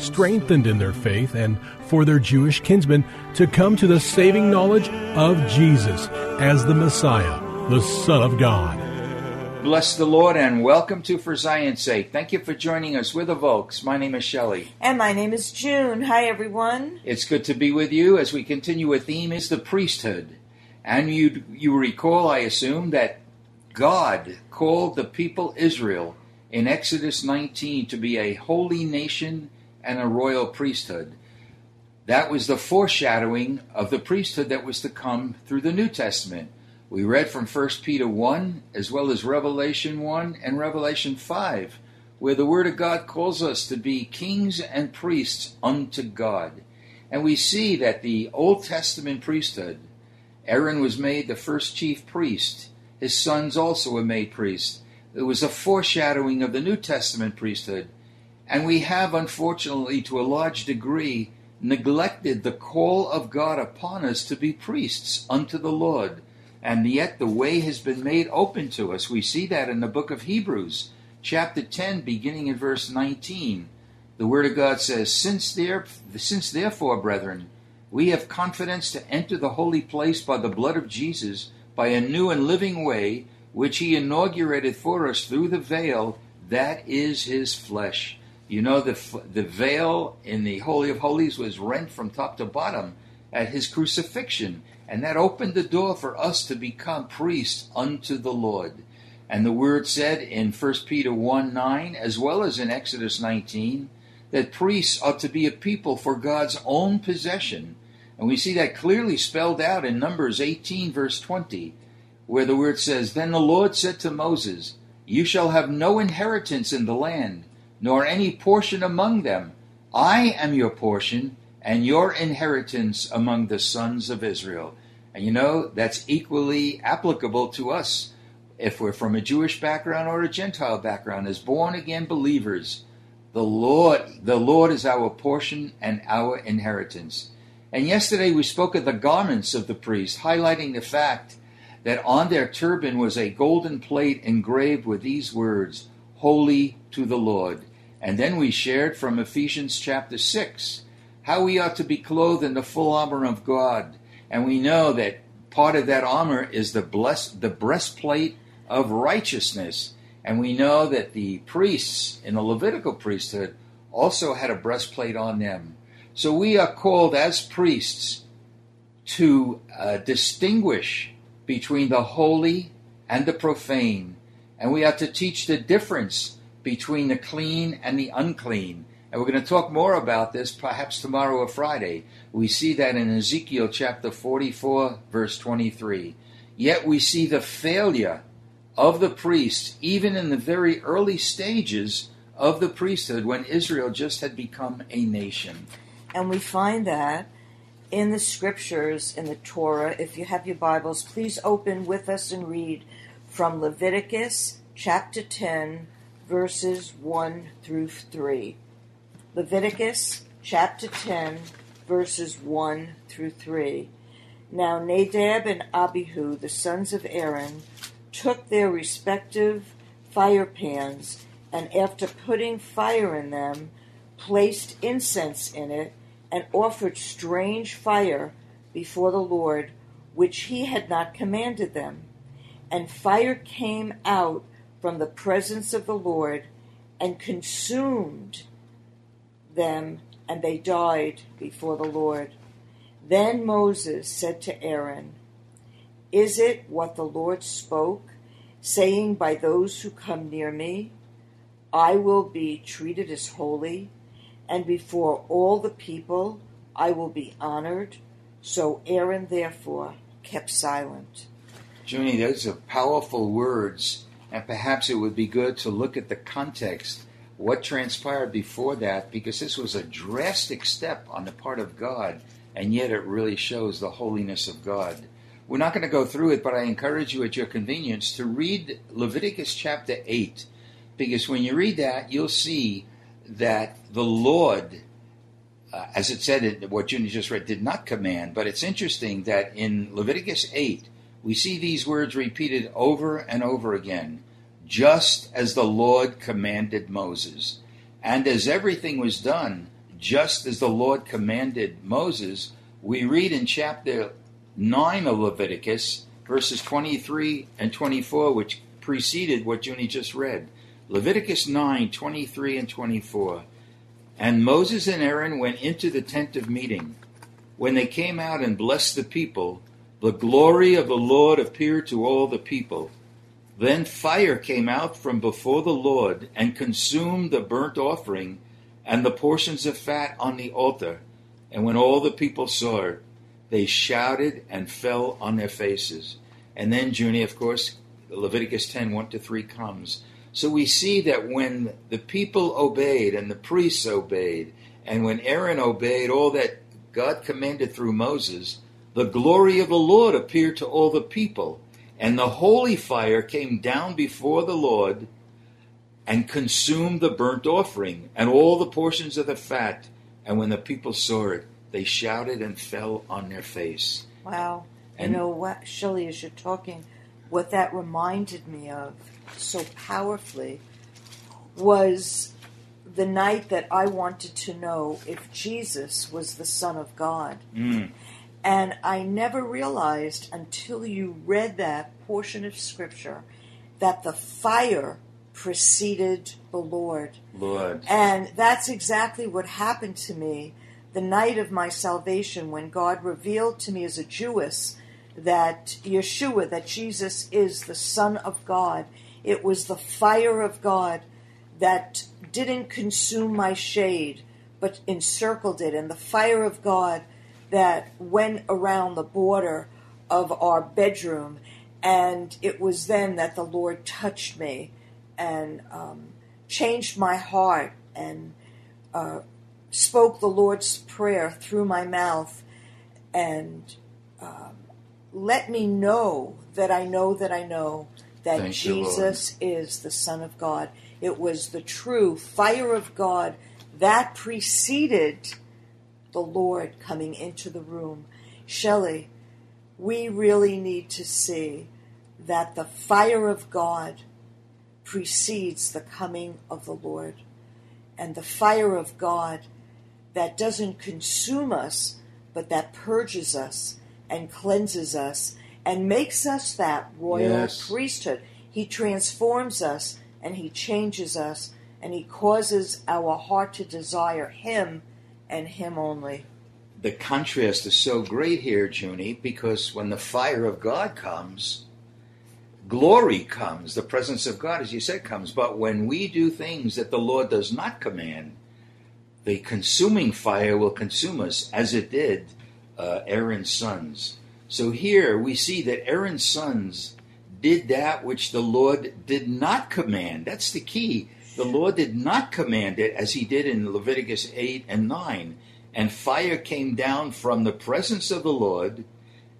strengthened in their faith and for their Jewish kinsmen to come to the saving knowledge of Jesus as the Messiah, the Son of God. Bless the Lord and welcome to For Zion's Sake. Thank you for joining us. We're the Volks. My name is Shelley. And my name is June. Hi, everyone. It's good to be with you as we continue a theme is the priesthood. And you you recall, I assume, that God called the people Israel in Exodus 19 to be a holy nation and a royal priesthood. That was the foreshadowing of the priesthood that was to come through the New Testament. We read from 1 Peter 1 as well as Revelation 1 and Revelation 5, where the Word of God calls us to be kings and priests unto God. And we see that the Old Testament priesthood, Aaron was made the first chief priest, his sons also were made priests. It was a foreshadowing of the New Testament priesthood. And we have, unfortunately, to a large degree, neglected the call of God upon us to be priests unto the Lord. And yet the way has been made open to us. We see that in the book of Hebrews, chapter 10, beginning in verse 19. The Word of God says, Since, there, since therefore, brethren, we have confidence to enter the holy place by the blood of Jesus, by a new and living way, which he inaugurated for us through the veil, that is his flesh. You know, the, the veil in the Holy of Holies was rent from top to bottom at his crucifixion, and that opened the door for us to become priests unto the Lord. And the word said in 1 Peter 1 9, as well as in Exodus 19, that priests ought to be a people for God's own possession. And we see that clearly spelled out in Numbers 18, verse 20, where the word says, Then the Lord said to Moses, You shall have no inheritance in the land nor any portion among them. I am your portion and your inheritance among the sons of Israel. And you know, that's equally applicable to us if we're from a Jewish background or a Gentile background. As born again believers, the Lord, the Lord is our portion and our inheritance. And yesterday we spoke of the garments of the priest, highlighting the fact that on their turban was a golden plate engraved with these words, Holy to the Lord. And then we shared from Ephesians chapter 6 how we ought to be clothed in the full armor of God. And we know that part of that armor is the, bless, the breastplate of righteousness. And we know that the priests in the Levitical priesthood also had a breastplate on them. So we are called as priests to uh, distinguish between the holy and the profane. And we are to teach the difference between the clean and the unclean. And we're going to talk more about this perhaps tomorrow or Friday. We see that in Ezekiel chapter 44, verse 23. Yet we see the failure of the priest, even in the very early stages of the priesthood when Israel just had become a nation. And we find that in the scriptures, in the Torah. If you have your Bibles, please open with us and read from Leviticus chapter 10, verses 1 through 3. Leviticus chapter 10, verses 1 through 3. Now Nadab and Abihu, the sons of Aaron, took their respective fire pans, and after putting fire in them, placed incense in it, and offered strange fire before the Lord, which he had not commanded them. And fire came out from the presence of the Lord and consumed them, and they died before the Lord. Then Moses said to Aaron, Is it what the Lord spoke, saying, By those who come near me, I will be treated as holy, and before all the people I will be honored? So Aaron therefore kept silent. Junie, those are powerful words, and perhaps it would be good to look at the context, what transpired before that, because this was a drastic step on the part of God, and yet it really shows the holiness of God. We're not going to go through it, but I encourage you at your convenience to read Leviticus chapter 8, because when you read that, you'll see that the Lord uh, as it said in what Junie just read, did not command. But it's interesting that in Leviticus 8, we see these words repeated over and over again, just as the Lord commanded Moses. And as everything was done, just as the Lord commanded Moses, we read in chapter 9 of Leviticus, verses 23 and 24, which preceded what Junie just read. Leviticus 9, 23 and 24. And Moses and Aaron went into the tent of meeting. When they came out and blessed the people, the glory of the Lord appeared to all the people. Then fire came out from before the Lord and consumed the burnt offering and the portions of fat on the altar. And when all the people saw it, they shouted and fell on their faces. And then, Junie, of course, Leviticus 10 1 to 3 comes. So we see that when the people obeyed and the priests obeyed, and when Aaron obeyed all that God commanded through Moses, the glory of the Lord appeared to all the people, and the holy fire came down before the Lord and consumed the burnt offering and all the portions of the fat. And when the people saw it, they shouted and fell on their face. Wow. And- you know what, Shelley, as you're talking, what that reminded me of so powerfully was the night that I wanted to know if Jesus was the Son of God. Mm. And I never realized until you read that portion of Scripture that the fire preceded the Lord. Lord. And that's exactly what happened to me the night of my salvation when God revealed to me as a Jewess that Yeshua, that Jesus is the Son of God. It was the fire of God that didn't consume my shade, but encircled it, and the fire of God that went around the border of our bedroom. And it was then that the Lord touched me and um, changed my heart and uh, spoke the Lord's Prayer through my mouth and um, let me know that I know that I know that Thank you, Jesus is the Son of God. It was the true fire of God that preceded the Lord coming into the room. Shelley, we really need to see that the fire of God precedes the coming of the Lord. And the fire of God that doesn't consume us, but that purges us and cleanses us and makes us that royal Yes. priesthood. He transforms us and he changes us and he causes our heart to desire him and him only. The contrast is so great here, Junie, because when the fire of God comes, glory comes, the presence of God, as you said, comes. But when we do things that the Lord does not command, the consuming fire will consume us, as it did uh, Aaron's sons. So here we see that Aaron's sons did that which the Lord did not command. That's the key. The Lord did not command it as he did in Leviticus 8 and 9. And fire came down from the presence of the Lord,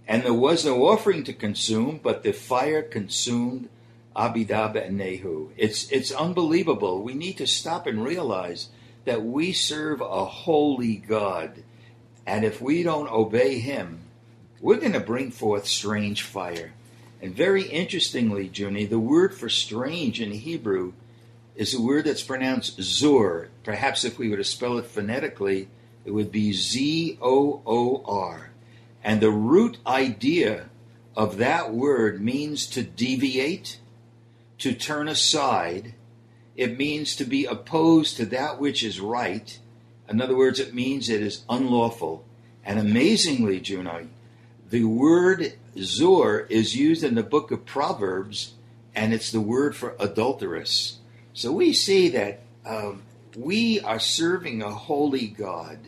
and there was no offering to consume, but the fire consumed Abidab and Nehu. It's, it's unbelievable. We need to stop and realize that we serve a holy God. And if we don't obey him, we're going to bring forth strange fire. And very interestingly, Junie, the word for strange in Hebrew is a word that's pronounced zur. Perhaps if we were to spell it phonetically, it would be Z O O R. And the root idea of that word means to deviate, to turn aside. It means to be opposed to that which is right. In other words, it means it is unlawful. And amazingly, Juno, the word zur is used in the book of Proverbs, and it's the word for adulteress. So we see that um, we are serving a holy God,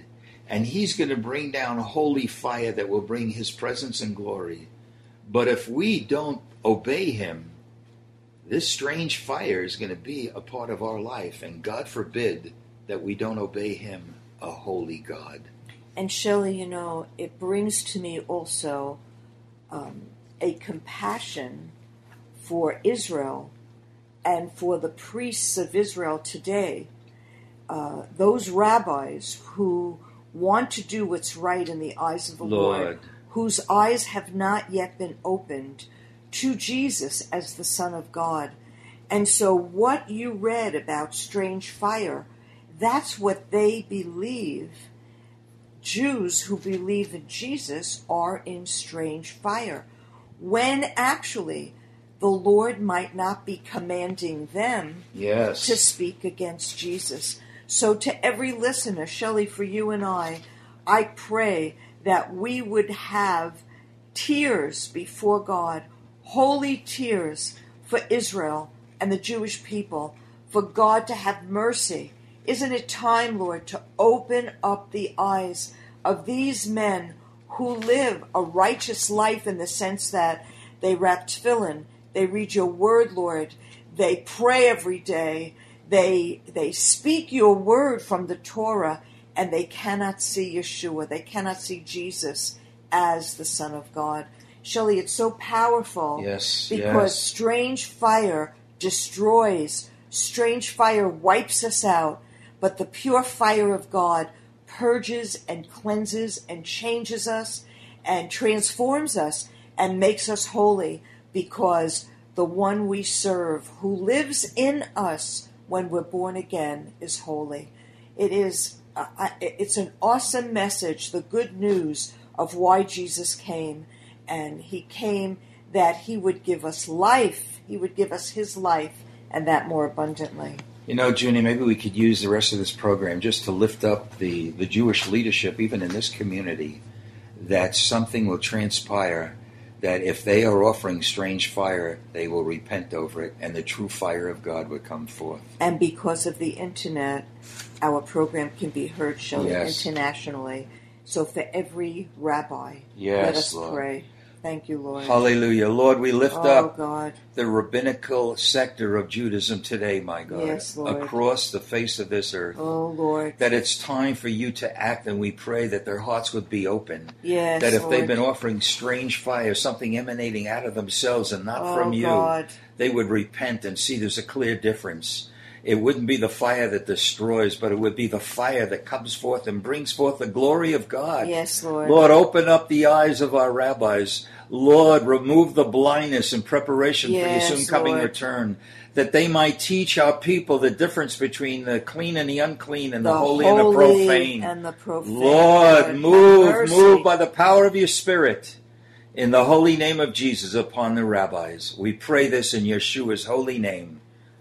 and He's going to bring down a holy fire that will bring His presence and glory. But if we don't obey Him, this strange fire is going to be a part of our life, and God forbid that we don't obey Him, a holy God. And Shelley, you know, it brings to me also um, a compassion for Israel and for the priests of Israel today. Uh, those rabbis who want to do what's right in the eyes of the Lord, Lord. whose eyes have not yet been opened to Jesus as the Son of God. And so, what you read about strange fire, that's what they believe. Jews who believe in Jesus are in strange fire, when actually the Lord might not be commanding them Yes. to speak against Jesus. So, to every listener, Shelley, for you and I, I pray that we would have tears before God, holy tears for Israel and the Jewish people, for God to have mercy. Isn't it time, Lord, to open up the eyes of these men who live a righteous life in the sense that they wrap tefillin, they read your word, Lord, they pray every day, they they speak your word from the Torah, and they cannot see Yeshua, they cannot see Jesus as the Son of God. Shelley, it's so powerful Yes, because yes. strange fire destroys, strange fire wipes us out, but the pure fire of God purges and cleanses and changes us and transforms us and makes us holy because the one we serve who lives in us when we're born again is holy. It is uh, it's an awesome message, the good news of why Jesus came and he came that he would give us life, he would give us his life and that more abundantly. You know, Junie, maybe we could use the rest of this program just to lift up the, the Jewish leadership, even in this community, that something will transpire, that if they are offering strange fire, they will repent over it, and the true fire of God would come forth. And because of the internet, our program can be heard Shelley Yes. internationally. So for every rabbi, Yes, let us Lord. pray. Thank you, Lord. Hallelujah. Lord, we lift oh up God. the rabbinical sector of Judaism today, my God, Yes, Lord. across the face of this earth. Oh Lord. That it's time for you to act, and we pray that their hearts would be open. Yes. that if Lord. they've been offering strange fire, something emanating out of themselves and not oh, from you, God. they would repent and see there's a clear difference. It wouldn't be the fire that destroys, but it would be the fire that comes forth and brings forth the glory of God. Yes, Lord. Lord, open up the eyes of our rabbis. Lord, remove the blindness in preparation Yes, for your soon coming Lord. return, that they might teach our people the difference between the clean and the unclean, and the, The holy, and the profane. and the profane. Lord, have move, move by the power of your Spirit in the holy name of Jesus upon the rabbis. We pray this in Yeshua's holy name.